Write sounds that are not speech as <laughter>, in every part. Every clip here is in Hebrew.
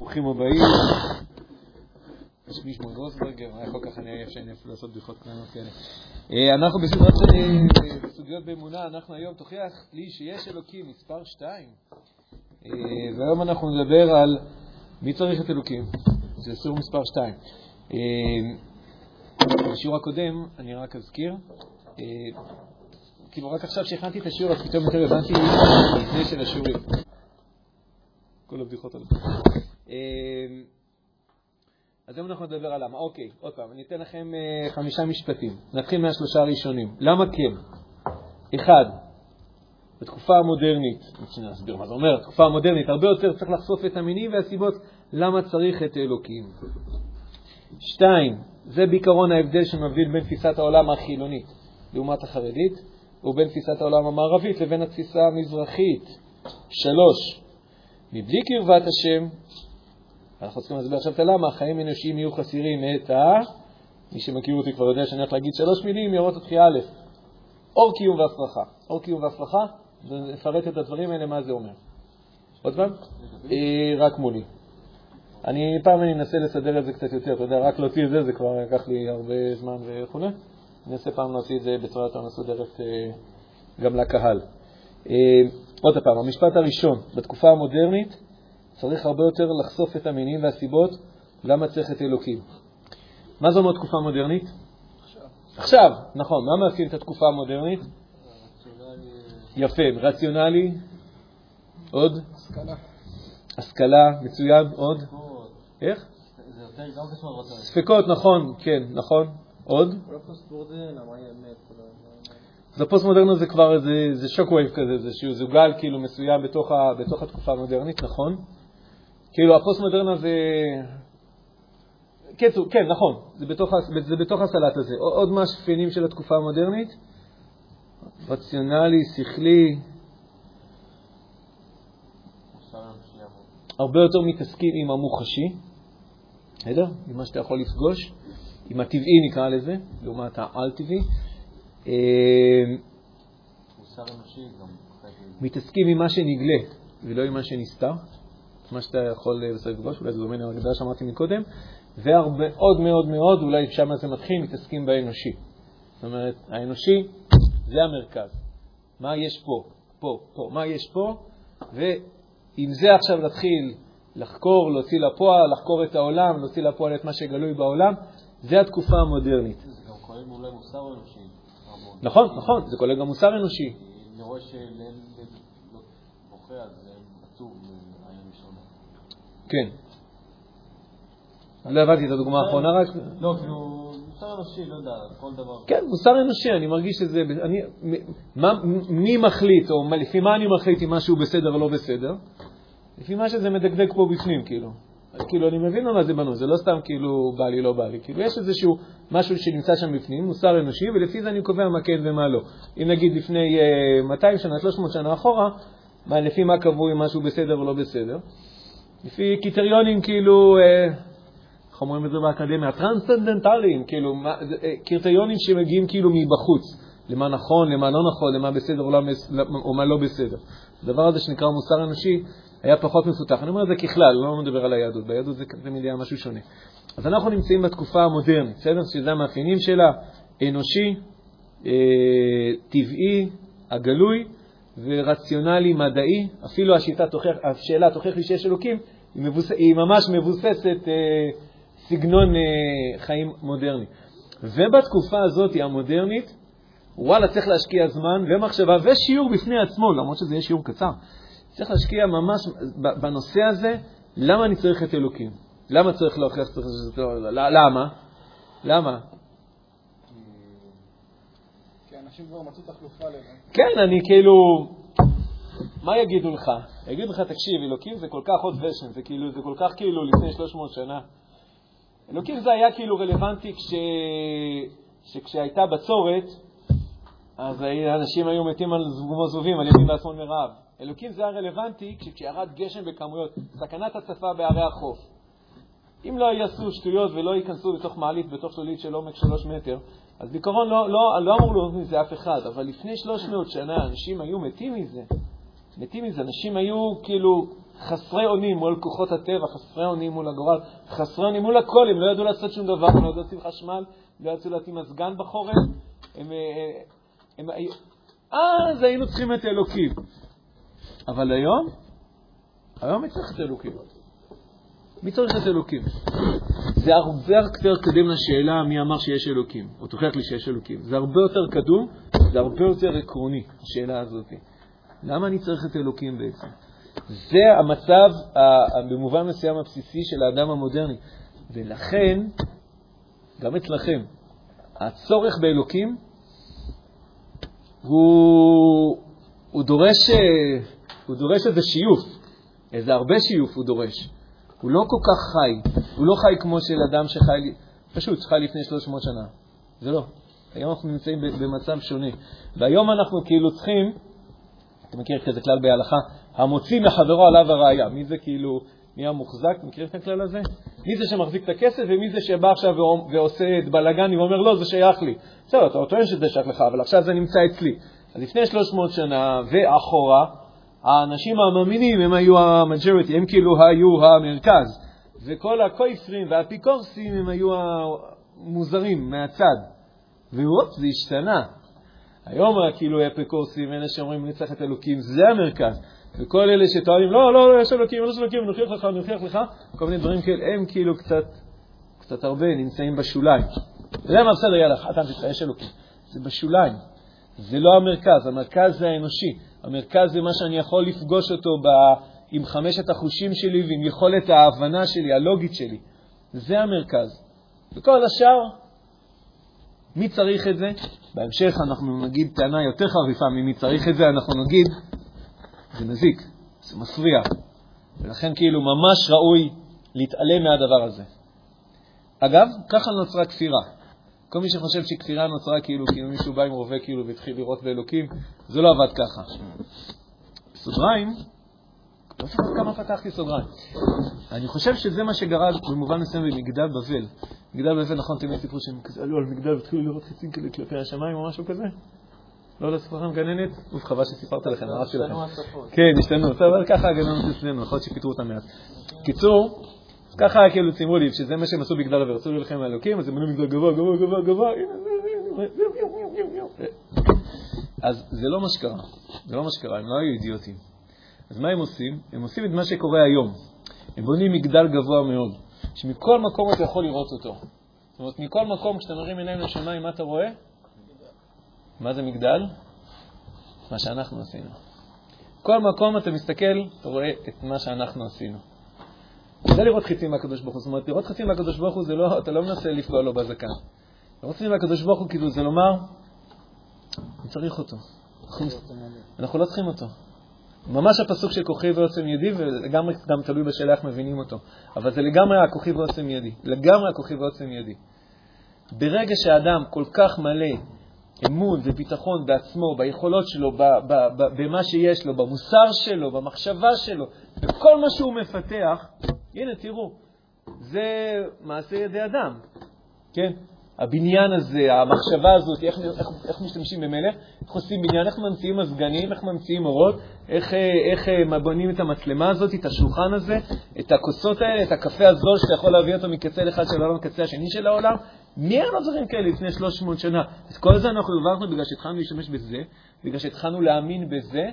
ברוכים הבאים. שמי שמואל גרוסברגר, היה כל כך אני עייף שאני אפילו לעשות בדיחות קטנות כאלה. אה, אנחנו בסדרת אה, סוגיות באמונה, אנחנו היום תוכיח לי שיש אלוקים, מספר 2. אה, והיום אנחנו נדבר על מי צריך את אלוקים, זה סיור מספר 2. בשיעור הקודם, אני רק אזכיר, כאילו רק עכשיו שהכנתי את השיעור, אז פתאום יותר הבנתי לפני של השיעורים. כל הבדיחות האלה. אמ, אז היום אנחנו נדבר על למה. אוקיי, עוד פעם, אני אתן לכם אה, חמישה משפטים. נתחיל מהשלושה הראשונים. למה כן? אחד, בתקופה המודרנית, נסביר מה זה אומר, בתקופה המודרנית הרבה יותר צריך לחשוף את המינים והסיבות למה צריך את אלוקים. שתיים, זה בעיקרון ההבדל שמבדיל בין תפיסת העולם החילונית לעומת החרדית, ובין תפיסת העולם המערבית לבין התפיסה המזרחית. שלוש, מבלי קרבת השם, אנחנו צריכים להסביר עכשיו את הלמה, החיים האנושיים יהיו חסירים את ה... מי שמכיר אותי כבר יודע שאני הולך להגיד שלוש מילים, יראות אותי א', אור קיום והפרחה. אור קיום והפרחה, נפרט את הדברים האלה, מה זה אומר. עוד פעם? אה, רק מולי. אני פעם אני אנסה לסדר את זה קצת יותר, אתה יודע, רק להוציא את זה, זה כבר לקח לי הרבה זמן וכו'. אני אנסה פעם להוציא את זה בצורה יותר מסודרת אה, גם לקהל. עוד פעם, המשפט הראשון, בתקופה המודרנית צריך הרבה יותר לחשוף את המינים והסיבות למה צריך את אלוקים. מה אומר תקופה מודרנית? עכשיו. עכשיו, נכון. מה מאפיין את התקופה המודרנית? רציונלי. יפה, רציונלי. עוד? השכלה. השכלה, מצוין. עוד? ספקות. איך? זה יותר גם קשור ספקות, נכון, כן, נכון. עוד? אז הפוסט-מודרנה זה כבר איזה, זה shockwave כזה, זה שהוא גל כאילו מסוים בתוך, ה, בתוך התקופה המודרנית, נכון? כאילו הפוסט-מודרנה זה... כן, כן, נכון, זה בתוך, זה בתוך הסלט הזה. עוד מאפיינים של התקופה המודרנית? רציונלי, שכלי. הרבה יותר מתעסקים עם המוחשי, בסדר? עם מה שאתה יכול לפגוש, עם הטבעי נקרא לזה, לעומת העל-טבעי. אמ, מתעסקים עם מה שנגלה ולא עם מה שנסתר, מה שאתה יכול אה, בסדר לפגוש, אולי זה דומה להגדרה שאמרתי מקודם, ועוד מאוד מאוד, אולי שם זה מתחיל, מתעסקים באנושי. זאת אומרת, האנושי זה המרכז. מה יש פה, פה, פה, מה יש פה, ועם זה עכשיו להתחיל לחקור, להוציא לפועל, לחקור את העולם, להוציא לפועל את מה שגלוי בעולם, זה התקופה המודרנית. זה גם כולל אולי מוסר אנושי. נכון, נכון, זה כולל גם מוסר אנושי. אני רואה שלאל בוכה, אז זה עצוב מהעין ראשונה. כן. לא הבנתי את הדוגמה האחרונה רק. לא, כאילו, מוסר אנושי, לא יודע, כל דבר. כן, מוסר אנושי, אני מרגיש שזה... מי מחליט, או לפי מה אני מחליט אם משהו בסדר או לא בסדר? לפי מה שזה מדגדג פה בפנים, כאילו. כאילו, אני מבין מה זה בנוי, זה לא סתם כאילו בא לי, לא בא לי. כאילו, יש איזשהו משהו שנמצא שם בפנים, מוסר אנושי, ולפי זה אני קובע מה כן ומה לא. אם נגיד לפני uh, 200 שנה, 300 שנה אחורה, מה, לפי מה קבעו אם משהו בסדר או לא בסדר? לפי קריטריונים כאילו, אה, איך אומרים את זה באקדמיה? טרנסצנדנטליים, כאילו, אה, קריטריונים שמגיעים כאילו מבחוץ. למה נכון, למה לא נכון, למה בסדר או, לא, או מה לא בסדר. הדבר הזה שנקרא מוסר אנושי היה פחות מפותח. אני אומר את זה ככלל, לא מדבר על היהדות, ביהדות זה תמיד היה משהו שונה. אז אנחנו נמצאים בתקופה המודרנית, בסדר? שזה המאפיינים שלה, אנושי, אה, טבעי, הגלוי ורציונלי, מדעי. אפילו השיטה תוכיח, השאלה תוכיח לי שיש אלוקים, היא, מבוס, היא ממש מבוססת אה, סגנון אה, חיים מודרני. ובתקופה הזאת, המודרנית, וואלה, צריך להשקיע זמן ומחשבה ושיעור בפני עצמו, למרות שזה יהיה שיעור קצר. צריך להשקיע ממש בנושא הזה, למה אני צריך את אלוקים? למה צריך להוכיח שצריך את אלוקים? למה? למה? כי אנשים כבר מצאו תחלופה לזה. כן, אני כאילו... מה יגידו לך? יגידו לך, תקשיב, אלוקים זה כל כך עוד ושן, זה כאילו, זה כל כך כאילו לפני 300 שנה. אלוקים זה היה כאילו רלוונטי כש... שכשהייתה בצורת, אז אנשים היו מתים על זבובים, על ימין ועצמון מרעב. אלוקים זה היה רלוונטי כשירד גשם בכמויות, סכנת הצפה בערי החוף. אם לא יעשו שטויות ולא ייכנסו לתוך מעלית בתוך שלולית של עומק שלוש מטר, אז בעיקרון לא, לא, לא אמור להיות מזה אף אחד, אבל לפני שלוש מאות שנה אנשים היו מתים מזה. מתים מזה, אנשים היו כאילו חסרי אונים מול כוחות הטבע, חסרי אונים מול הגורל, חסרי אונים מול הכל, הם לא ידעו לעשות שום דבר, הם לא ידעו לשים חשמל, לא ידעו להתאים מזגן בחורף. הם, אה, הם, הם, אז היינו צריכים את אלוקים. אבל היום, היום מי צריך את אלוקים? מי צריך את אלוקים? זה הרבה יותר קדם לשאלה מי אמר שיש אלוקים, או תוכיח לי שיש אלוקים. זה הרבה יותר קדום, זה הרבה יותר עקרוני, השאלה הזאת. למה אני צריך את אלוקים בעצם? זה המצב, במובן מסוים, הבסיסי של האדם המודרני. ולכן, גם אצלכם, הצורך באלוקים הוא, הוא, דורש, הוא דורש איזה שיוף, איזה הרבה שיוף הוא דורש. הוא לא כל כך חי, הוא לא חי כמו של אדם שחי, פשוט חי לפני 300 שנה. זה לא. היום אנחנו נמצאים במצב שונה. והיום אנחנו כאילו צריכים, אתה מכיר כזה כלל בהלכה, המוציא מחברו עליו הראייה. מי זה כאילו נהיה מוחזק? מכיר את הכלל הזה? מי זה שמחזיק את הכסף ומי זה שבא עכשיו ועושה את בלאגנים ואומר, לא, זה שייך לי. בסדר, אתה טוען שזה שייך לך, אבל עכשיו זה נמצא אצלי. אז לפני 300 שנה ואחורה, האנשים המאמינים הם היו המג'וריטי, הם כאילו היו המרכז. וכל הכויפרים והאפיקורסים הם היו המוזרים מהצד. והופ, זה השתנה. היום כאילו האפיקורסים, אלה שאומרים צריך את אלוקים, זה המרכז. וכל אלה שטוענים, לא, לא, לא, יש אלוקים, יש אלוקים, נוכיח לך, נוכיח לך, כל מיני דברים כאלה, הם כאילו קצת, קצת הרבה נמצאים בשוליים. יודע מה, בסדר, יאללה, חתם יש אלוקים. זה בשוליים. זה לא המרכז, המרכז זה האנושי. המרכז זה מה שאני יכול לפגוש אותו ב... עם חמשת החושים שלי ועם יכולת ההבנה שלי, הלוגית שלי. זה המרכז. וכל השאר, מי צריך את זה? בהמשך אנחנו נגיד טענה יותר חריפה ממי צריך את זה, אנחנו נגיד, זה מזיק, זה מפריע. ולכן כאילו ממש ראוי להתעלם מהדבר הזה. אגב, ככה נוצרה כפירה. כל מי שחושב שכפירה נוצרה כאילו, כאילו מישהו בא עם רובה כאילו והתחיל לראות באלוקים, זה לא עבד ככה. בסוגריים, לא זוכר כמה פתחתי סוגריים. אני חושב שזה מה שגרד במובן מסוים במגדל בבל. מגדל בבל, נכון, תמיד סיפרו שהם כזה עלו על מגדל והתחילו לראות חצים כאלה כלפי השמיים או משהו כזה? לא לספר לכם גננת? אוף, חבל שסיפרת לכם, הרסתי לכם. כן, השתנו, אבל ככה הגננות אצלנו, יכול להיות שפיטרו אותם מעט. קיצור, ככה כאילו ציימו לי, שזה מה שהם עשו בגלל עבר, רצו להילחם האלוקים, אז הם בנו מגדל גבוה, גבוה, גבוה, גבוה, אז זה לא מה שקרה, זה לא מה שקרה, הם לא היו אידיוטים. אז מה הם עושים? הם עושים את מה שקורה היום. הם בונים מגדל גבוה מאוד, שמכל מקום אתה יכול לראות אותו. זאת אומרת, מכל מקום, כשאתה מרים עיניים לשמיים, מה אתה רואה? מה זה מגדל? מה שאנחנו עשינו. כל מקום אתה מסתכל, אתה רואה את מה שאנחנו עשינו. זה לראות חיצים מהקדוש ברוך הוא. זאת אומרת, לראות חיצים מהקדוש ברוך הוא, זה לא, אתה לא מנסה לפגוע לו בזקן. לראות חיצים מהקדוש ברוך הוא, כאילו, זה לומר, אני צריך אותו. אנחנו לא צריכים אותו. ממש הפסוק של כוחי ועוצם ידי, ולגמרי גם תלוי בשאלה איך מבינים אותו. אבל זה לגמרי הכוחי ועוצם ידי. לגמרי הכוחי ועוצם ידי. ברגע שאדם כל כך מלא אמון וביטחון בעצמו, ביכולות שלו, במה שיש לו, במוסר שלו, במחשבה שלו, בכל מה שהוא מפתח, הנה, תראו, זה מעשה ידי אדם, כן? הבניין הזה, המחשבה הזאת, איך, איך, איך משתמשים במלך, איך עושים בניין, איך ממציאים מזגנים, איך ממציאים אורות, איך, איך בונים את המצלמה הזאת, את השולחן הזה, את הכוסות האלה, את הקפה הזול שאתה יכול להביא אותו מקצה אחד של העולם לקצה השני של העולם. מי היה דברים כאלה לפני 300 שנה? את כל זה אנחנו הבנו בגלל שהתחלנו להשתמש בזה, בגלל שהתחלנו להאמין בזה,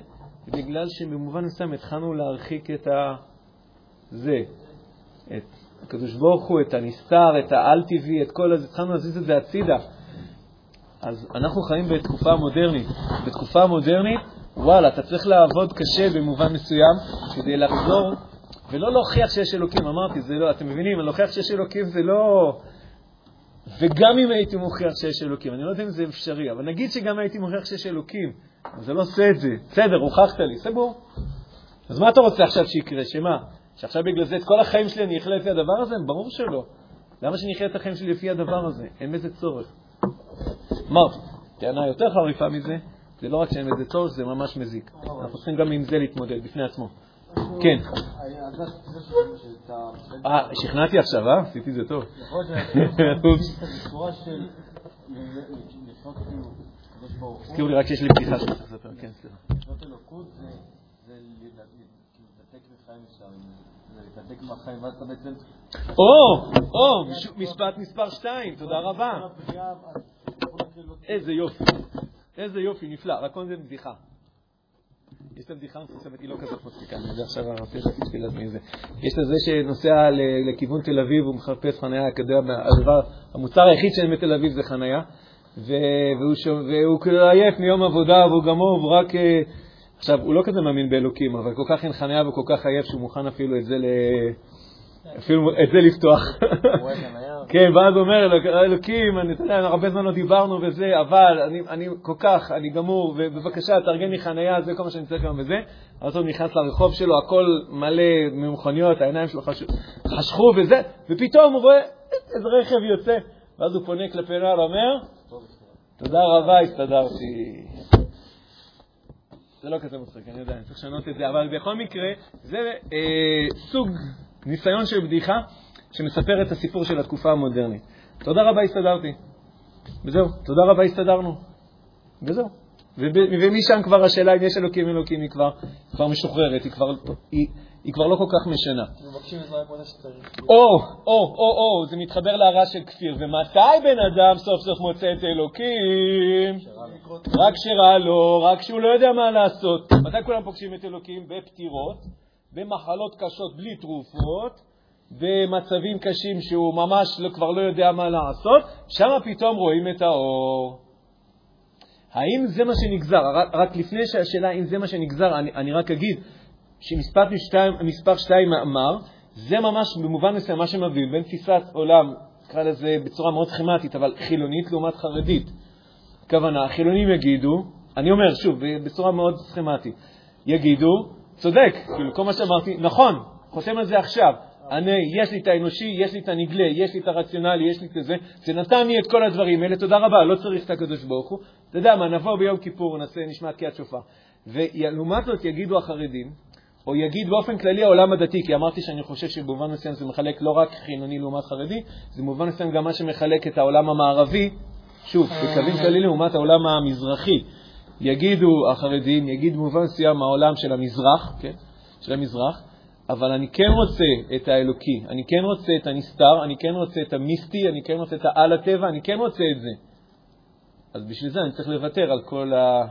ובגלל שבמובן מסוים התחלנו להרחיק את ה... זה, את הקדוש ברוך הוא, את הנסתר, את האל-טבעי, את כל הזה, התחלנו להזיז את זה הצידה. אז אנחנו חיים בתקופה מודרנית. בתקופה מודרנית, וואלה, אתה צריך לעבוד קשה במובן מסוים כדי לחזור ולא להוכיח שיש אלוקים. אמרתי, זה לא, אתם מבינים, להוכיח שיש אלוקים זה לא... וגם אם הייתי מוכיח שיש אלוקים, אני לא יודע אם זה אפשרי, אבל נגיד שגם הייתי מוכיח שיש אלוקים, אז זה לא עושה את זה. בסדר, הוכחת לי, סבור. אז מה אתה רוצה עכשיו שיקרה? שמה? שעכשיו בגלל זה את כל החיים שלי אני אחיה לפי הדבר הזה? ברור שלא. למה שאני אחיה את החיים שלי לפי הדבר הזה? אין בזה צורך. אמרתי, טענה יותר חריפה מזה, זה לא רק שאין בזה צורך, זה ממש מזיק. אנחנו צריכים גם עם זה להתמודד בפני עצמו. כן. אה, שכנעתי עכשיו, אה? עשיתי את זה טוב. תזכירו לי רק שיש לי פתיחה שאני צריך לספר, כן, סליחה. לפנות אלוקות זה להתנתק ממך בחיים אפשר, אם זה להתנתק מהחיים, ואז אתה בעצם... או, או, מש- משפט מספר 2, תודה רבה. איזה יופי, איזה יופי, נפלא, רק קודם זה בדיחה. יש את הבדיחה המפורסמת, היא לא כזאת מצחיקה, אני יודע עכשיו הרב תראה תפילת מי זה. יש את זה שנוסע לכיוון תל אביב, הוא מחפש חניה, יודע, הדבר, המוצר היחיד שאין בתל אביב זה חניה, והוא, עייף מיום עבודה והוא גמור, והוא רק... עכשיו, הוא לא כזה מאמין באלוקים, אבל כל כך אין חניה וכל כך עייף שהוא מוכן אפילו את זה ל... אפילו את זה לפתוח. <laughs> כן, ואז הוא אומר, "אלוק- אלוקים, אני, אתה יודע, הרבה זמן לא דיברנו וזה, אבל אני, אני כל כך, אני גמור, ובבקשה, תארגן לי חנייה, זה כל מה שאני צריך היום וזה. אז הוא נכנס לרחוב שלו, הכל מלא ממכוניות, העיניים שלו חש... חשכו וזה, ופתאום הוא רואה איזה רכב יוצא, ואז הוא פונה כלפי נוער ואומר, תודה רבה, הסתדרתי. זה לא כזה מצחיק, אני יודע, אני צריך לשנות את זה, אבל בכל מקרה, זה אה, סוג ניסיון של בדיחה שמספר את הסיפור של התקופה המודרנית. תודה רבה, הסתדרתי. וזהו, תודה רבה, הסתדרנו. וזהו. ומשם כבר השאלה אם יש אלוקים אלוקים היא כבר, כבר משוחררת, היא כבר, היא, היא כבר לא כל כך משנה. או, או, או, או, זה מתחבר להרע של כפיר. ומתי בן אדם סוף סוף מוצא את אלוקים? רק כשרע לו, רק כשהוא לא יודע מה לעשות. מתי כולם פוגשים את אלוקים? בפטירות, במחלות קשות בלי תרופות, במצבים קשים שהוא ממש לא, כבר לא יודע מה לעשות, שם פתאום רואים את האור. האם זה מה שנגזר? רק לפני שהשאלה אם זה מה שנגזר, אני, אני רק אגיד שמספר שתיים, שתיים אמר, זה ממש במובן מסוים מה שמבדיל בין תפיסת עולם, נקרא לזה בצורה מאוד סכמטית, אבל חילונית לעומת חרדית. הכוונה, החילונים יגידו, אני אומר שוב, בצורה מאוד סכמטית, יגידו, צודק, כאילו כל מה שאמרתי, נכון, חותם על זה עכשיו. אני, יש לי את האנושי, יש לי את הנגלה, יש לי את הרציונלי, יש לי את זה, זה נתן לי את כל הדברים האלה, תודה רבה, לא צריך את הקדוש ברוך הוא. אתה יודע מה, נבוא ביום כיפור, נעשה, נשמע תקיעת שופר. ולעומת זאת יגידו החרדים, או יגיד באופן כללי העולם הדתי, כי אמרתי שאני חושב שבמובן מסוים זה מחלק לא רק חילוני לעומת חרדי, זה במובן מסוים גם מה שמחלק את העולם המערבי, שוב, בקווים כלליים לעומת העולם המזרחי. יגידו החרדים, יגיד במובן מסוים העולם של המזרח, כן? של המזרח, אבל אני כן רוצה את האלוקי, אני כן רוצה את הנסתר, אני כן רוצה את המיסטי, אני כן רוצה את העל הטבע, אני כן רוצה את זה. אז בשביל זה אני צריך לוותר על כל ה...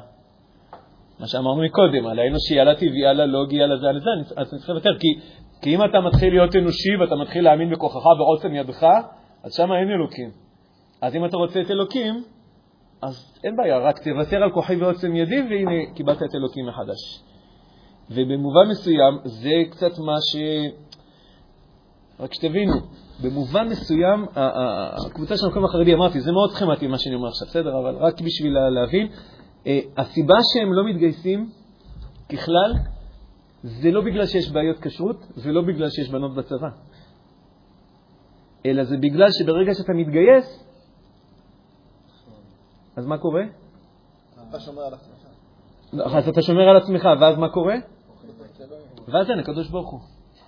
מה שאמרנו מקודם, על האנושי, על הטבעי, על הלוגי, על הזה, על זה, אז אני צריך לוותר, כי, כי אם אתה מתחיל להיות אנושי ואתה מתחיל להאמין בכוחך ועוצם ידך, אז שם אין אלוקים. אז אם אתה רוצה את אלוקים, אז אין בעיה, רק תוותר על כוחי ועוצם ידי, והנה קיבלת את אלוקים מחדש. ובמובן מסוים זה קצת מה ש... רק שתבינו, במובן מסוים, הקבוצה של המקום החרדי, אמרתי, זה מאוד סכמטי מה שאני אומר עכשיו, בסדר? אבל רק בשביל לה- להבין, הסיבה שהם לא מתגייסים, ככלל, זה לא בגלל שיש בעיות כשרות ולא בגלל שיש בנות בצבא, אלא זה בגלל שברגע שאתה מתגייס, אז מה קורה? אתה שומר על עצמך. אז אתה שומר על עצמך, ואז מה קורה? ואז אין, הקדוש ברוך הוא.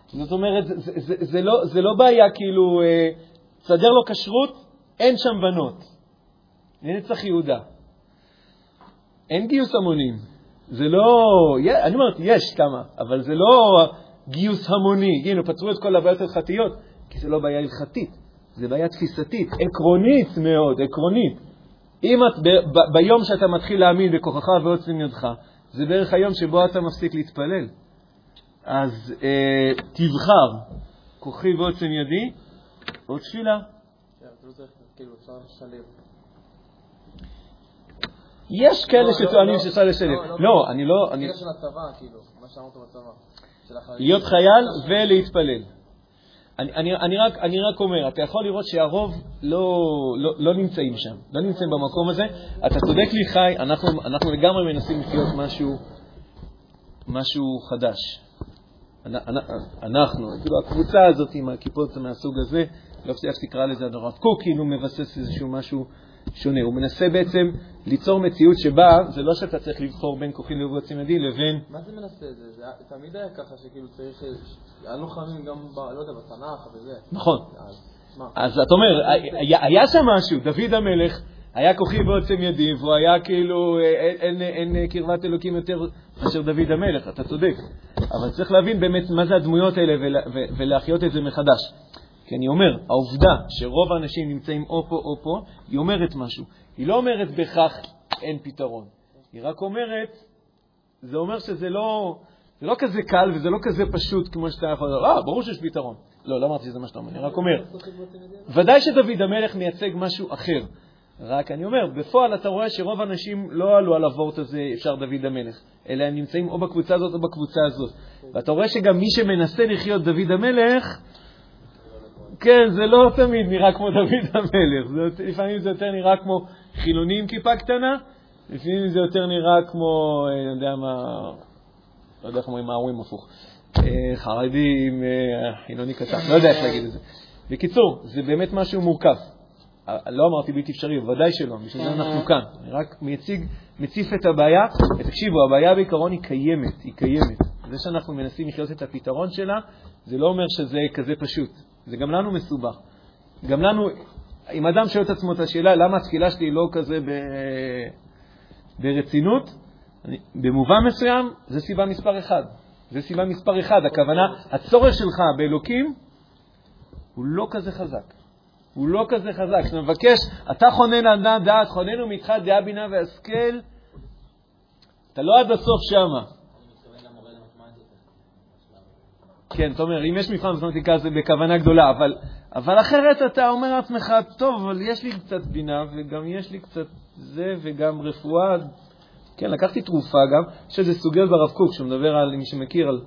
זאת אומרת, זה, זה, זה, זה, לא, זה לא בעיה כאילו, אה, תסדר לו כשרות, אין שם בנות. לנצח יהודה. אין גיוס המונים. זה לא, אני אומר, יש כמה, אבל זה לא גיוס המוני. הנה, פתרו את כל הבעיות ההלכתיות, כי זה לא בעיה הלכתית, זה בעיה תפיסתית, עקרונית מאוד, עקרונית. אם את, ב, ב, ביום שאתה מתחיל להאמין בכוחך ועוצם ידך, זה בערך היום שבו אתה מפסיק להתפלל. אז אה, תבחר כוחי ועוצם ידי, או תפילה. כן, אתה לא כאילו, אפשר לשלב. יש כאלה לא, שטוענים לא, שאפשר לשלב. לא, לא. לא, אני לא... אני- הקטע של הצבא, כאילו, מה שאמרת בצבא. להיות חייל ולהתפלל. אני, אני, אני, רק, אני רק אומר, אתה יכול לראות שהרוב לא, לא, לא נמצאים שם, לא נמצאים במקום הזה. אתה צודק לי, חי, אנחנו, אנחנו לגמרי מנסים לחיות משהו, משהו חדש. אנ- אנ- אנחנו, כאילו הקבוצה הזאת עם הכיפות מהסוג הזה, לא יודע איך תקרא לזה, הרב קוק, כאילו מבסס איזשהו משהו שונה. הוא מנסה בעצם ליצור מציאות שבה זה לא שאתה צריך לבחור בין כוחי ועוצם ידי לבין מה זה מנסה את זה? זה תמיד היה ככה שכאילו צריך... היה לוחמים גם, ב- לא יודע, בתנ"ך וזה. נכון. אז מה? אז אתה אומר, היה, היה שם משהו, דוד המלך, היה כוחי ועוצם ידי, והוא היה כאילו, אין, אין, אין קרבת אלוקים יותר מאשר דוד המלך, אתה צודק. אבל צריך להבין באמת מה זה הדמויות האלה ולה, ולהחיות את זה מחדש. כי אני אומר, העובדה שרוב האנשים נמצאים או פה או פה, היא אומרת משהו. היא לא אומרת בכך אין פתרון. היא רק אומרת, זה אומר שזה לא, זה לא כזה קל וזה לא כזה פשוט כמו שאתה יכול לדעת, אה, ברור שיש פתרון. לא, לא אמרתי שזה מה שאתה אומר, אני רק אומר. ודאי שדוד המלך מייצג משהו אחר. רק אני אומר, בפועל אתה רואה שרוב האנשים לא עלו על הוורט הזה, אפשר דוד המלך, אלא הם נמצאים או בקבוצה הזאת או בקבוצה הזאת. ואתה רואה שגם מי שמנסה לחיות דוד המלך, כן, זה לא תמיד נראה כמו דוד המלך. זה, לפעמים זה יותר נראה כמו חילוני עם כיפה קטנה, לפעמים זה יותר נראה כמו, אה, אני יודע מה, לא יודע איך אומרים, מה אומרים הפוך. אה, חרדי עם אה, חילוני קטן, לא יודע איך להגיד את זה. בקיצור, זה באמת משהו מורכב. לא אמרתי בלתי אפשרי, ודאי שלא, בשביל זה אנחנו כאן. אני רק מציג, מציף את הבעיה, ותקשיבו, הבעיה בעיקרון היא קיימת, היא קיימת. זה שאנחנו מנסים לחיות את הפתרון שלה, זה לא אומר שזה כזה פשוט. זה גם לנו מסובך. גם לנו, אם אדם שואל את עצמו את השאלה למה התפילה שלי לא כזה ב... ברצינות, אני, במובן מסוים זה סיבה מספר אחד. זה סיבה מספר אחד. הכוונה, הצורך שלך באלוקים הוא לא כזה חזק. הוא לא כזה חזק. כשאתה מבקש, אתה חונן אדם דעת, חוננו מתך דעה בינה והשכל, אתה לא עד הסוף שמה. כן, אתה אומר, אם יש מבחן מתמטיקה זה בכוונה גדולה, אבל, אבל אחרת אתה אומר לעצמך, טוב, אבל יש לי קצת בינה, וגם יש לי קצת זה, וגם רפואה. כן, לקחתי תרופה גם, יש איזה סוגיות ברב קוק, שהוא מדבר על, מי שמכיר, על,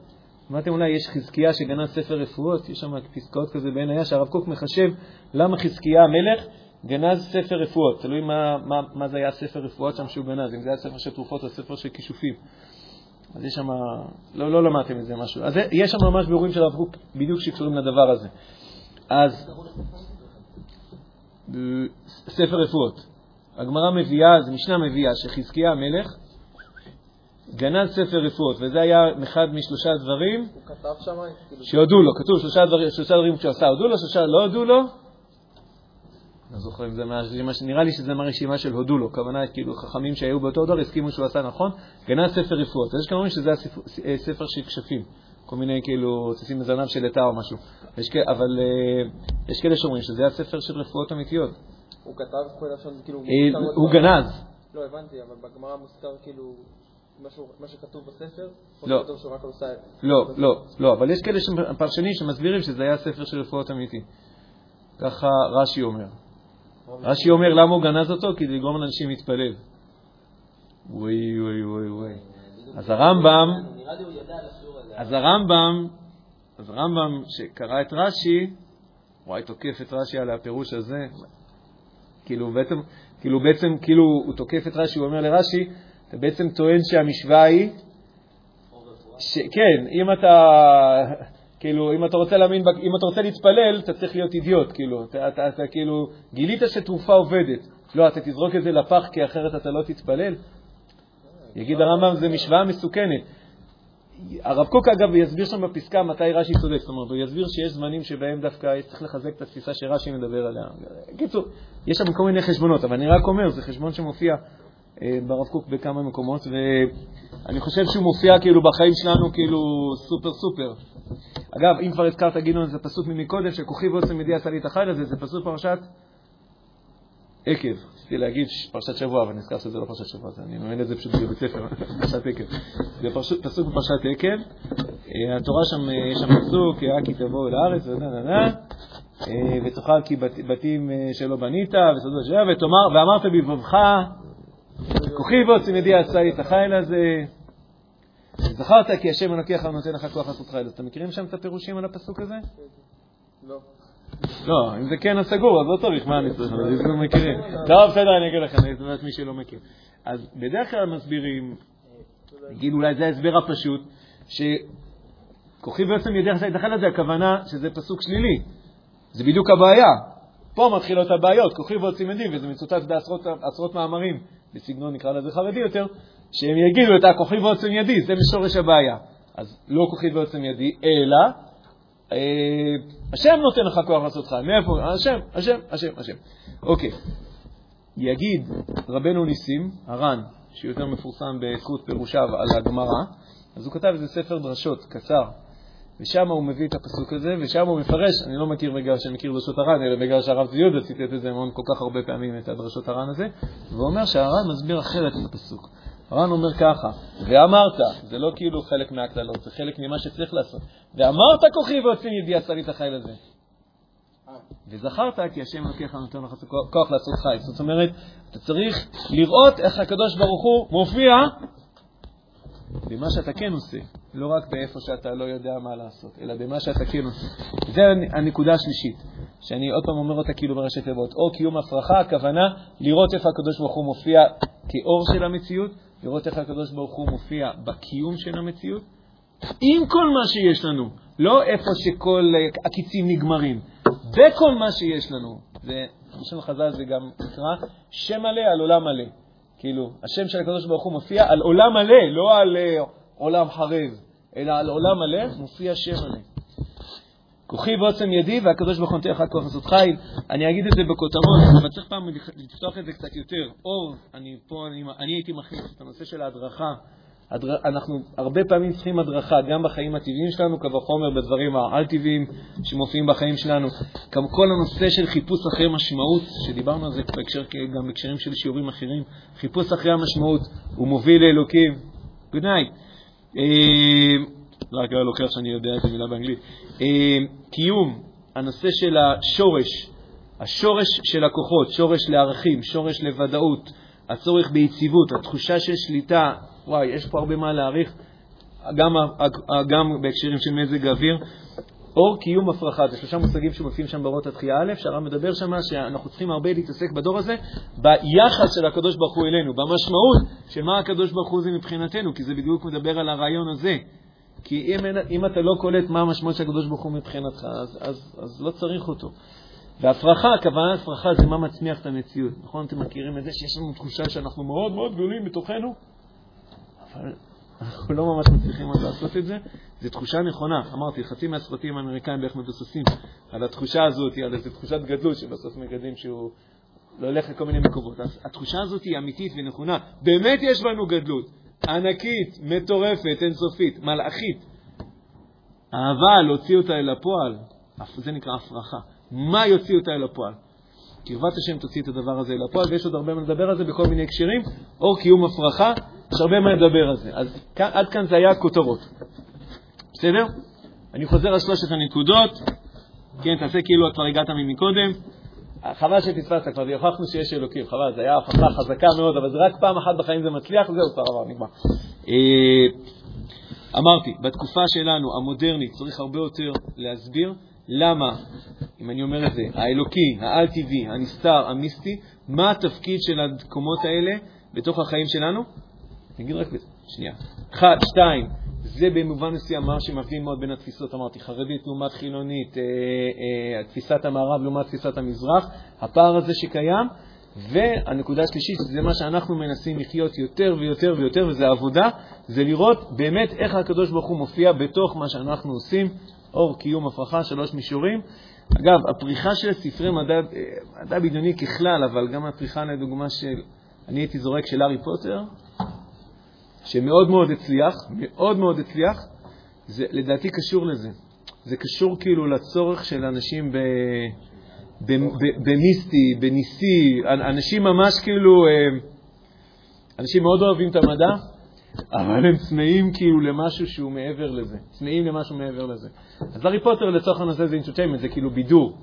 אמרתם אולי, יש חזקיה שגנב ספר רפואות, יש שם פסקאות כזה בעין היה, שהרב קוק מחשב למה חזקיה המלך גנז ספר רפואות, תלוי מה, מה, מה זה היה ספר רפואות שם שהוא גנז, אם זה היה ספר של תרופות או ספר של כישופים. אז יש שם, לא, לא למדתם מזה משהו. אז יש שם ממש בירורים של הרב קוק בדיוק שקשורים לדבר הזה. אז ספר רפואות. הגמרא מביאה, זו משנה מביאה, שחזקיה המלך גנז ספר רפואות, וזה היה אחד משלושה דברים? כאילו- שהודו לו, כתוב שלושה דברים, שלושה דברים כשהוא עשה, הודו לו, שלושה לא הודו לו, לא זוכר אם זה מהרשימה, נראה לי שזה מהרשימה של הודו לו, הכוונה כאילו חכמים שהיו באותו דור הסכימו שהוא עשה נכון, גנז ספר רפואות. יש כאלה שזה אה, ספר של כשפים, כל מיני כאילו ציצים מזרנב של לטה או משהו, יש, אבל uh, יש כאלה שאומרים שזה היה ספר של רפואות אמיתיות. הוא כתב כל לשון, כאילו... אה, הוא גנז. לא, הבנתי, אבל בגמרא מוזכר כאילו... מה שכתוב בספר? לא. לא, לא, לא, אבל יש כאלה פרשנים שמסבירים שזה היה ספר של רפואות אמיתי. ככה רש"י אומר. רש"י אומר למה הוא גנז אותו? כי זה יגרום לאנשים להתפלל. וואי וואי וואי וואי. אז הרמב"ם, אז הרמב"ם, אז הרמב"ם שקרא את רש"י, וואי, תוקף את רש"י על הפירוש הזה. כאילו בעצם, כאילו בעצם, כאילו הוא תוקף את רש"י, הוא אומר לרש"י, אתה בעצם טוען שהמשוואה היא, ש... כן, אם אתה, כאילו, אם אתה רוצה להאמין, אם אתה רוצה להתפלל, אתה צריך להיות אידיוט, כאילו, אתה, אתה, אתה כאילו, גילית שתרופה עובדת. לא, אתה תזרוק את זה לפח, כי אחרת אתה לא תתפלל. יגיד הרמב"ם, זו משוואה מסוכנת. הרב קוק, אגב, יסביר שם בפסקה מתי רש"י צודק. זאת אומרת, הוא יסביר שיש זמנים שבהם דווקא צריך לחזק את התפיסה שרש"י מדבר עליה. בקיצור, יש שם כל מיני חשבונות, אבל אני רק אומר, זה חשבון שמופיע אה, ברב קוק בכמה מקומות, ואני חושב שהוא מופיע כאילו בחיים שלנו כאילו סופר סופר. אגב, אם כבר הזכרת גינון, זה פסוק ממקודם, שכוחי ועוצם ידי עשה לי את החיל הזה, זה פסוק פרשת עקב. רציתי להגיד פרשת שבוע, אבל נזכר שזה לא פרשת שבוע, אני מבין את זה פשוט בבית ספר, <laughs> פרשת עקב. זה פסוק בפרשת עקב, אה, התורה שם, אה, יש שם פסוק, רק תבואו אל הארץ, ותאכל כי בתים שלא בנית, ותאמר, ואמרת בבבך כוחי ועוצם ידי עשה לי את החיל הזה. זכרת כי השם אלוקיך נותן לך כוח לעשות חיל. אתם מכירים שם את הפירושים על הפסוק הזה? לא. לא, אם זה כן אז סגור, אז לא צריך, מה אני צריך? אז לא מכירים. טוב, בסדר, אני אגיד לכם, אני אגיד מי שלא מכיר. אז בדרך כלל מסבירים, נגיד אולי זה ההסבר הפשוט, שכוחי ועוצם ידי עשה את הזה, הכוונה שזה פסוק שלילי. זה בדיוק הבעיה. פה מתחילות הבעיות, כוחי ועוצם ידי, וזה מצוטט בעשרות מאמרים בסגנון נקרא לזה חרדי יותר, שהם יגידו את הכוחי ועוצם ידי, זה משורש הבעיה. אז לא כוחי ועוצם ידי, אלא אה, השם נותן לך כוח לעשות חיים. מאיפה? השם, השם, השם, השם. אוקיי. יגיד רבנו ניסים, הר"ן, שיותר מפורסם בזכות פירושיו על הגמרא, אז הוא כתב איזה ספר דרשות קצר, ושם הוא מביא את הפסוק הזה, ושם הוא מפרש, אני לא מכיר בגלל שאני מכיר דרשות הר"ן, אלא בגלל שהרב יהודה ציטט את זה המון כל כך הרבה פעמים, את הדרשות הר"ן הזה, והוא אומר שהר"ן מסביר אחרת את הפסוק. הר"ן אומר ככה, ואמרת, זה לא כאילו חלק מהקללות, זה חלק ממה שצריך לעשות, ואמרת כוחי ועוצים ידי עשה לי את החיל הזה. וזכרת כי השם אלוקיך נותן לך כוח לעשות חיל. זאת אומרת, אתה צריך לראות איך הקדוש ברוך הוא מופיע במה שאתה כן עושה, לא רק באיפה שאתה לא יודע מה לעשות, אלא במה שאתה כן עושה. זו הנקודה השלישית, שאני עוד פעם אומר אותה כאילו בראשי תיבות. או קיום הפרחה, הכוונה לראות איפה הקדוש ברוך הוא מופיע כאור של המציאות, לראות איך הקדוש ברוך הוא מופיע בקיום של המציאות, עם כל מה שיש לנו, לא איפה שכל הקיצים נגמרים, בכל מה שיש לנו. זה, בשם חז"ל זה גם נקרא שם מלא על עולם מלא. כאילו, השם של הקדוש ברוך הוא מופיע על עולם מלא, לא על uh, עולם חרב, אלא על עולם מלא מופיע שם מלא. כוחי ועוצם ידי, והקדוש ברוך הוא נותן לך כוח לעשות חיל. אני אגיד את זה בכותרות, אבל צריך פעם לפתוח את זה קצת יותר. אור, אני פה, אני, אני הייתי מכניס את הנושא של ההדרכה. הדר... אנחנו הרבה פעמים צריכים הדרכה, גם בחיים הטבעיים שלנו, קו וחומר בדברים העל-טבעיים שמופיעים בחיים שלנו. גם כל הנושא של חיפוש אחרי משמעות, שדיברנו על זה בהקשר, גם בהקשרים של שיעורים אחרים, חיפוש אחרי המשמעות, הוא מוביל לאלוקים. Good night. אה, רק לא לוקח שאני יודע את המילה באנגלית. קיום, הנושא של השורש, השורש של הכוחות, שורש לערכים, שורש לוודאות, הצורך ביציבות, התחושה של שליטה, וואי, יש פה הרבה מה להעריך, גם, גם בהקשרים של מזג האוויר. אור קיום הפרחה, זה שלושה מושגים שמופיעים שם באורות התחייה א', שהרב מדבר שם שאנחנו צריכים הרבה להתעסק בדור הזה ביחס של הקדוש ברוך הוא אלינו, במשמעות של מה הקדוש ברוך הוא זה מבחינתנו, כי זה בדיוק מדבר על הרעיון הזה. כי אם, אם אתה לא קולט מה המשמעות של הקדוש ברוך הוא מבחינתך, אז, אז, אז לא צריך אותו. והפרחה, הכוונה הפרחה זה מה מצמיח את המציאות. נכון? אתם מכירים את זה שיש לנו תחושה שאנחנו מאוד מאוד גדולים בתוכנו, אבל אנחנו לא ממש מצליחים עוד לעשות את זה. זו תחושה נכונה. אמרתי, חצי מהסרטים האמריקאים בערך מבוססים על התחושה הזאת, על איזו תחושת גדלות שבסוף מגדלים שהוא לא הולך לכל מיני מקומות. אז התחושה הזאת היא אמיתית ונכונה. באמת יש בנו גדלות. ענקית, מטורפת, אינסופית, מלאכית. אבל להוציא אותה אל הפועל, זה נקרא הפרחה. מה יוציא אותה אל הפועל? קרבת השם תוציא את הדבר הזה אל הפועל, ויש עוד הרבה מה לדבר על זה בכל מיני הקשרים. אור קיום הפרחה, יש הרבה מה לדבר על זה. אז עד כאן זה היה כותרות. בסדר? אני חוזר על שלושת הנקודות. כן, תעשה כאילו כבר הגעת ממקודם. חבל שפספסת, כבר הוכחנו שיש אלוקים, חבל, זו הייתה הוכחה חזקה מאוד, אבל זה רק פעם אחת בחיים זה מצליח, וזהו, כבר עבר, נגמר. אה, אמרתי, בתקופה שלנו, המודרנית, צריך הרבה יותר להסביר למה, אם אני אומר את זה, האלוקי, העל-טבעי, הנסתר, המיסטי, מה התפקיד של המקומות האלה בתוך החיים שלנו? אני אגיד רק שנייה. אחת, שתיים, זה במובן מסוים מה שמבדיל מאוד בין התפיסות, אמרתי, חרדית לעומת חילונית, אה, אה, תפיסת המערב לעומת תפיסת המזרח, הפער הזה שקיים, והנקודה השלישית, זה מה שאנחנו מנסים לחיות יותר ויותר ויותר, וזה עבודה, זה לראות באמת איך הקדוש ברוך הוא מופיע בתוך מה שאנחנו עושים, אור, קיום, הפרחה, שלוש מישורים. אגב, הפריחה של ספרי מדע, אה, מדע בדיוני ככלל, אבל גם הפריחה, לדוגמה, של, אני הייתי זורק של הארי פוטר, שמאוד מאוד הצליח, מאוד מאוד הצליח, זה לדעתי קשור לזה. זה קשור כאילו לצורך של אנשים ב, במיסטי, בניסי, אנשים ממש כאילו, אה, אנשים מאוד אוהבים את המדע, אבל הם צמאים כאילו למשהו שהוא מעבר לזה, צמאים למשהו מעבר לזה. אז הארי פוטר לצורך הנושא זה אינטרטיימנט, זה כאילו בידור,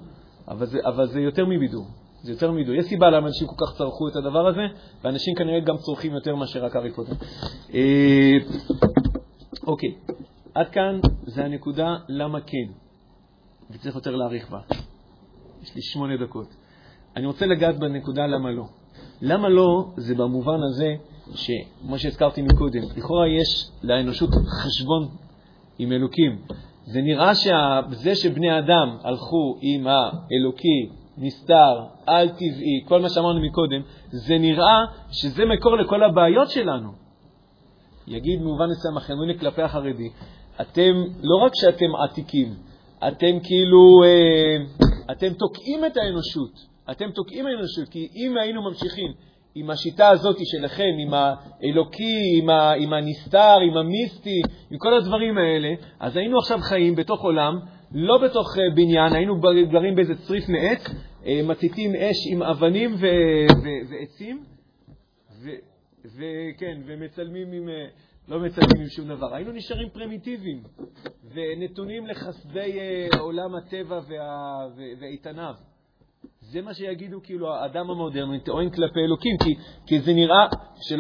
אבל זה, אבל זה יותר מבידור. זה יותר מדי. יש סיבה למה אנשים כל כך צרכו את הדבר הזה, ואנשים כנראה גם צורכים יותר מאשר רק הארי פוטר. אה, אוקיי, עד כאן זה הנקודה למה כן, וצריך יותר להאריך בה. יש לי שמונה דקות. אני רוצה לגעת בנקודה למה לא. למה לא זה במובן הזה שכמו שהזכרתי מקודם, לכאורה יש לאנושות חשבון עם אלוקים. זה נראה שזה שבני אדם הלכו עם האלוקי נסתר, על-טבעי, כל מה שאמרנו מקודם, זה נראה שזה מקור לכל הבעיות שלנו. יגיד במובן מסוים החנוני כלפי החרדי, אתם, לא רק שאתם עתיקים, אתם כאילו, אה, אתם תוקעים את האנושות. אתם תוקעים האנושות, כי אם היינו ממשיכים עם השיטה הזאת שלכם, עם האלוקי, עם, ה, עם הנסתר, עם המיסטי, עם כל הדברים האלה, אז היינו עכשיו חיים בתוך עולם, לא בתוך אה, בניין, היינו גרים באיזה צריף מעץ, אה, מציתים אש עם אבנים ו, ו, ועצים, וכן, ומצלמים עם... אה, לא מצלמים עם שום דבר. היינו נשארים פרימיטיביים ונתונים לחסדי עולם הטבע ואיתניו. זה מה שיגידו כאילו האדם המודרני טוען כלפי אלוקים, כי, כי זה נראה,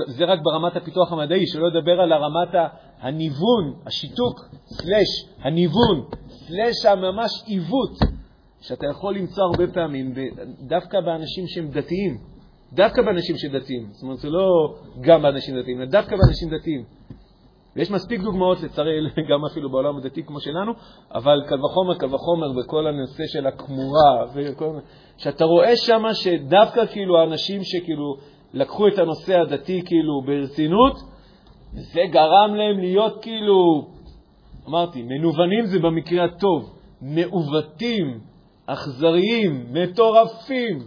זה רק ברמת הפיתוח המדעי, שלא לדבר על הרמת הניוון, השיתוק, סלש, הניוון, סלש הממש עיוות, שאתה יכול למצוא הרבה פעמים, דווקא באנשים שהם דתיים, דווקא באנשים שדתיים, זאת אומרת, זה לא גם באנשים דתיים, אלא דווקא באנשים דתיים. ויש מספיק דוגמאות, לצערי, <laughs> גם אפילו בעולם הדתי כמו שלנו, אבל קל וחומר, קל וחומר בכל הנושא של הכמורה, וכל... שאתה רואה שם שדווקא כאילו האנשים שכאילו לקחו את הנושא הדתי כאילו ברצינות, זה גרם להם להיות כאילו, אמרתי, מנוונים זה במקרה הטוב, מעוותים, אכזריים, מטורפים,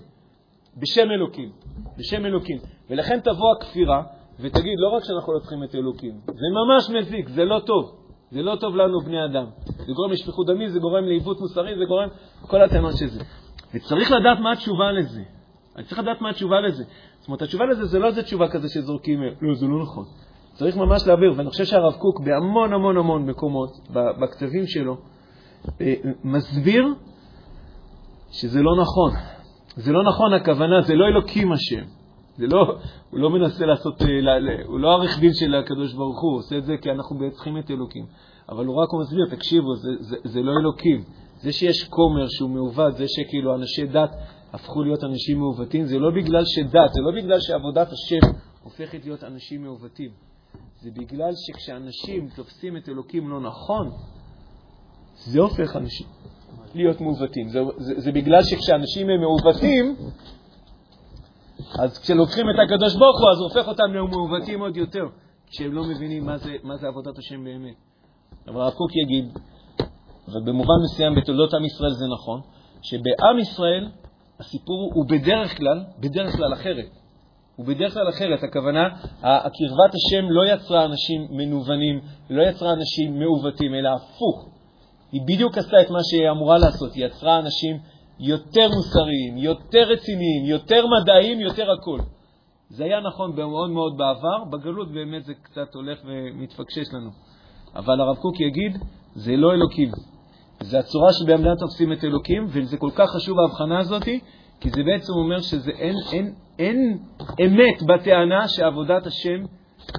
בשם אלוקים, בשם אלוקים. ולכן תבוא הכפירה ותגיד, לא רק שאנחנו לא צריכים את אלוקים, זה ממש מזיק, זה לא טוב. זה לא טוב לנו, בני אדם. זה גורם לשפיכות דמים, זה גורם לעיוות מוסרי, זה גורם כל הטענות זה. וצריך לדעת מה התשובה לזה. אני צריך לדעת מה התשובה לזה. זאת אומרת, התשובה לזה זה לא איזה תשובה כזה שזורקים, לא, זה לא נכון. צריך ממש להעביר, ואני חושב שהרב קוק בהמון המון המון מקומות, בכתבים שלו, אה, מסביר שזה לא נכון. זה לא נכון, הכוונה, זה לא אלוקים השם. זה לא, הוא לא מנסה לעשות, אה, הוא לא העריך דין של הקדוש ברוך הוא, הוא עושה את זה כי אנחנו צריכים את אלוקים. אבל הוא רק מסביר, תקשיבו, זה, זה, זה לא אלוקים. זה שיש כומר שהוא מעוות, זה שכאילו אנשי דת הפכו להיות אנשים מעוותים, זה לא בגלל שדת, זה לא בגלל שעבודת השם הופכת להיות אנשים מעוותים. זה בגלל שכשאנשים תופסים את אלוקים לא נכון, זה הופך אנשים להיות מעוותים. זה, זה, זה בגלל שכשאנשים הם מעוותים, אז כשלוקחים את הקדוש ברוך הוא, אז הופך אותם למעוותים עוד יותר, כשהם לא מבינים מה זה, מה זה עבודת השם באמת. אבל הרב קוק יגיד, ובמובן מסוים בתולדות עם ישראל זה נכון, שבעם ישראל הסיפור הוא בדרך כלל, בדרך כלל אחרת. הוא בדרך כלל אחרת. הכוונה, קרבת השם לא יצרה אנשים מנוונים, לא יצרה אנשים מעוותים, אלא הפוך. היא בדיוק עשתה את מה שהיא אמורה לעשות, היא יצרה אנשים יותר מוסריים, יותר רציניים, יותר מדעיים, יותר הכול. זה היה נכון מאוד מאוד בעבר, בגלות באמת זה קצת הולך ומתפקשש לנו. אבל הרב קוק יגיד, זה לא אלוקים. זה הצורה בני תופסים את אלוקים, וזה כל כך חשוב ההבחנה הזאת, כי זה בעצם אומר שאין אין, אין אמת בטענה שעבודת השם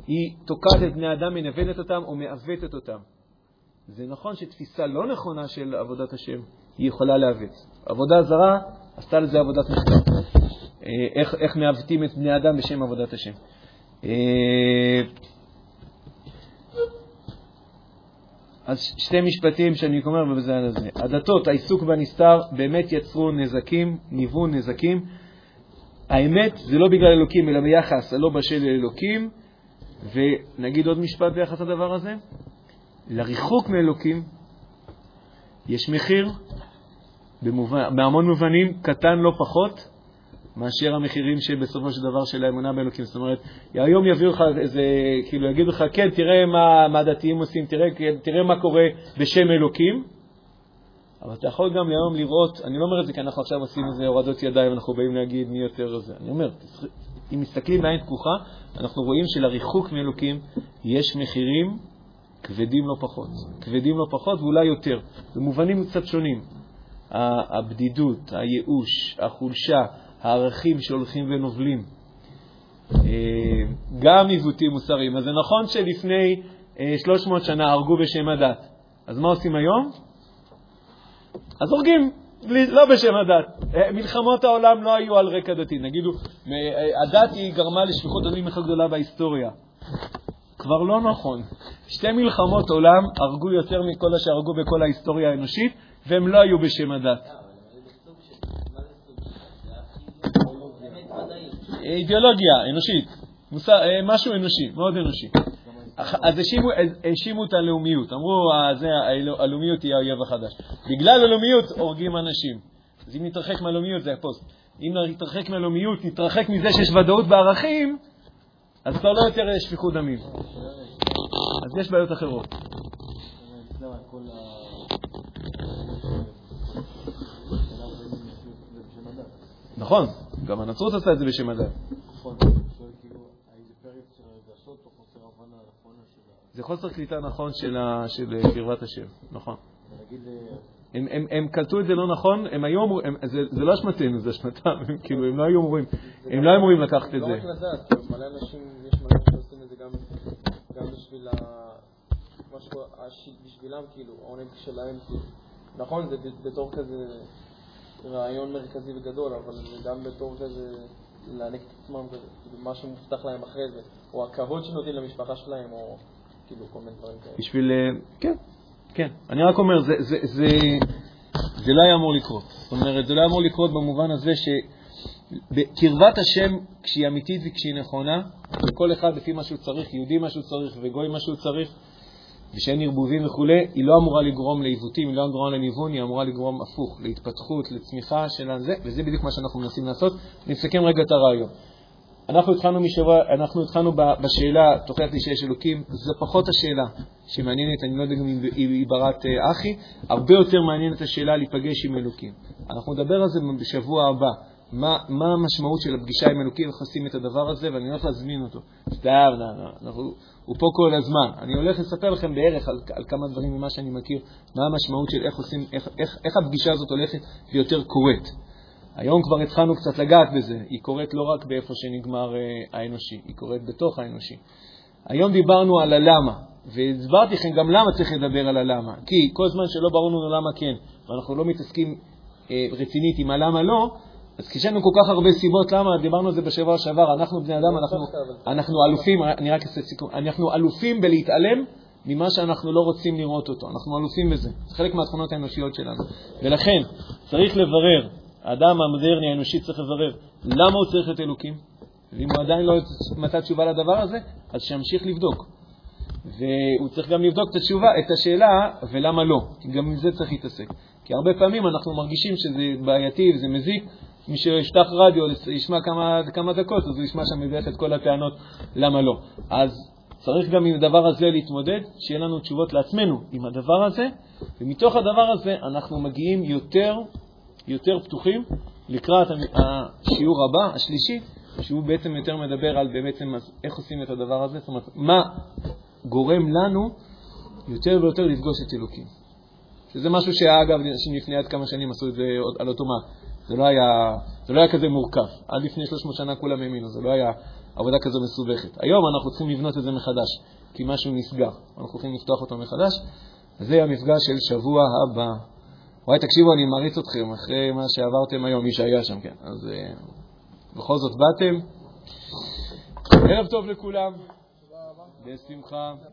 היא תוקעת את בני אדם, מנוולת אותם או מעוותת אותם. זה נכון שתפיסה לא נכונה של עבודת השם היא יכולה לעוות. עבודה זרה עשתה לזה עבודת מחקר. אה, איך, איך מעוותים את בני אדם בשם עבודת השם. אז שתי משפטים שאני אומר ובזה על זה. הדתות, העיסוק בנסתר, באמת יצרו נזקים, ניוון נזקים. האמת זה לא בגלל אלוקים, אלא ביחס הלא בשל לאלוקים. ונגיד עוד משפט ביחס לדבר הזה. לריחוק מאלוקים יש מחיר, במובן, בהמון מובנים, קטן לא פחות, מאשר המחירים שבסופו של דבר של האמונה באלוקים. זאת אומרת, היום יביאו לך איזה, כאילו יגידו לך, כן, תראה מה, מה הדתיים עושים, תראה, תראה מה קורה בשם אלוקים, אבל אתה יכול גם היום לראות, אני לא אומר את זה כי אנחנו עכשיו עושים איזה הורדות ידיים, אנחנו באים להגיד מי יותר זה. אני אומר, אם מסתכלים בעין פקוחה, אנחנו רואים שלריחוק מאלוקים יש מחירים כבדים לא פחות. כבדים לא פחות ואולי יותר, במובנים קצת שונים. הבדידות, הייאוש, החולשה, הערכים שהולכים ונובלים, אה, גם עיוותים מוסריים. אז זה נכון שלפני 300 אה, שנה הרגו בשם הדת. אז מה עושים היום? אז הורגים, לא בשם הדת. אה, מלחמות העולם לא היו על רקע דתי. נגידו, הדת היא גרמה לשפיכות דמים הכי גדולה בהיסטוריה. כבר לא נכון. שתי מלחמות עולם הרגו יותר מכל אשר הרגו בכל ההיסטוריה האנושית, והם לא היו בשם הדת. אידיאולוגיה אנושית, מוסר, אה, משהו אנושי, מאוד אנושי. אז האשימו, האשימו את הלאומיות, אמרו, אה, זה, הלאומיות היא האויב החדש. בגלל הלאומיות הורגים אנשים. אז אם נתרחק מהלאומיות, זה הפוסט. אם נתרחק מהלאומיות, נתרחק מזה שיש ודאות בערכים, אז כבר לא יותר יש שפיכות דמים. אז יש בעיות אחרות. נכון, גם הנצרות עשתה את זה בשם הדת. זה חוסר קליטה נכון של קרבת השם, נכון. הם, הם, הם קלטו את זה לא נכון, הם היו אמורים, זה, זה לא אשמתנו, זה אשמתם, הם כאילו, הם לא היו אמורים, הם לא היו אמורים לקחת את זה. לא רק לדעת, כאילו, מלא אנשים, יש מלא שעושים את זה גם, בשביל בשבילם, כאילו, העונג שלהם, כאילו. נכון, זה בתור כזה רעיון מרכזי וגדול, אבל גם בתור כזה להעניק את עצמם, כזה, כאילו, משהו מובטח להם אחרי זה, או הכבוד שנותנים למשפחה שלהם, או כאילו, כל מיני דברים כאלה. בשביל, אה, כן, כן. אני רק אומר, זה, זה, זה, זה לא היה אמור לקרות. זאת אומרת, זה לא היה אמור לקרות במובן הזה שקרבת השם, כשהיא אמיתית וכשהיא נכונה, וכל אחד לפי מה שהוא צריך, יהודי מה שהוא צריך וגוי מה שהוא צריך, ושאין ערבובים וכולי, היא לא אמורה לגרום לעיוותים, היא לא אמורה לניוון, היא אמורה לגרום הפוך, להתפתחות, לצמיחה של הזה, וזה בדיוק מה שאנחנו מנסים לעשות. נסכם רגע את הרעיון. אנחנו התחלנו, משבוע, אנחנו התחלנו בשאלה, תוכיח לי שיש אלוקים, זו פחות השאלה שמעניינת, אני לא יודע אם היא ברת אה, אחי, הרבה יותר מעניינת השאלה להיפגש עם אלוקים. אנחנו נדבר על זה בשבוע הבא, מה, מה המשמעות של הפגישה עם אלוקים, איך עושים את הדבר הזה, ואני הולך להזמין אותו. סתם, הוא פה כל הזמן. אני הולך לספר לכם בערך על, על כמה דברים ממה שאני מכיר, מה המשמעות של איך, עושים, איך, איך, איך הפגישה הזאת הולכת ויותר קורית. היום כבר התחלנו קצת לגעת בזה, היא קורית לא רק באיפה שנגמר אה, האנושי, היא קורית בתוך האנושי. היום דיברנו על הלמה, והסברתי לכם גם למה צריך לדבר על הלמה. כי כל זמן שלא ברור לנו למה כן, ואנחנו לא מתעסקים אה, רצינית עם הלמה לא, אז כשיש לנו כל כך הרבה סיבות למה, דיברנו על זה בשבוע שעבר, אנחנו בני אדם, אנחנו, אנחנו אלופים, אני רק אעשה סיכום, אנחנו אלופים בלהתעלם ממה שאנחנו לא רוצים לראות אותו, אנחנו אלופים בזה, זה חלק מהתכונות האנושיות שלנו. ולכן צריך לברר האדם המודרני האנושי צריך לברר למה הוא צריך את אלוקים, ואם הוא עדיין לא מצא תשובה לדבר הזה, אז שימשיך לבדוק. והוא צריך גם לבדוק את התשובה, את השאלה, ולמה לא, כי גם עם זה צריך להתעסק. כי הרבה פעמים אנחנו מרגישים שזה בעייתי וזה מזיק, מי שיפתח רדיו, ישמע כמה, כמה דקות, אז הוא ישמע שם בערך את כל הטענות למה לא. אז צריך גם עם הדבר הזה להתמודד, שיהיה לנו תשובות לעצמנו עם הדבר הזה, ומתוך הדבר הזה אנחנו מגיעים יותר יותר פתוחים לקראת השיעור הבא, השלישי, שהוא בעצם יותר מדבר על בעצם איך עושים את הדבר הזה, זאת אומרת, מה גורם לנו יותר ויותר לפגוש את אלוקים. שזה משהו שאגב, לפני עד כמה שנים עשו את זה על אוטומט. זה לא היה, זה לא היה כזה מורכב. עד לפני 300 שנה כולם האמינו, זה לא היה עבודה כזו מסובכת. היום אנחנו צריכים לבנות את זה מחדש, כי משהו נסגר. אנחנו הולכים לפתוח אותו מחדש. זה המפגש של שבוע הבא. וואי, תקשיבו, אני מעריץ אתכם אחרי מה שעברתם היום, מי שהיה שם, כן. אז uh, בכל זאת באתם. ערב טוב לכולם. בשמחה.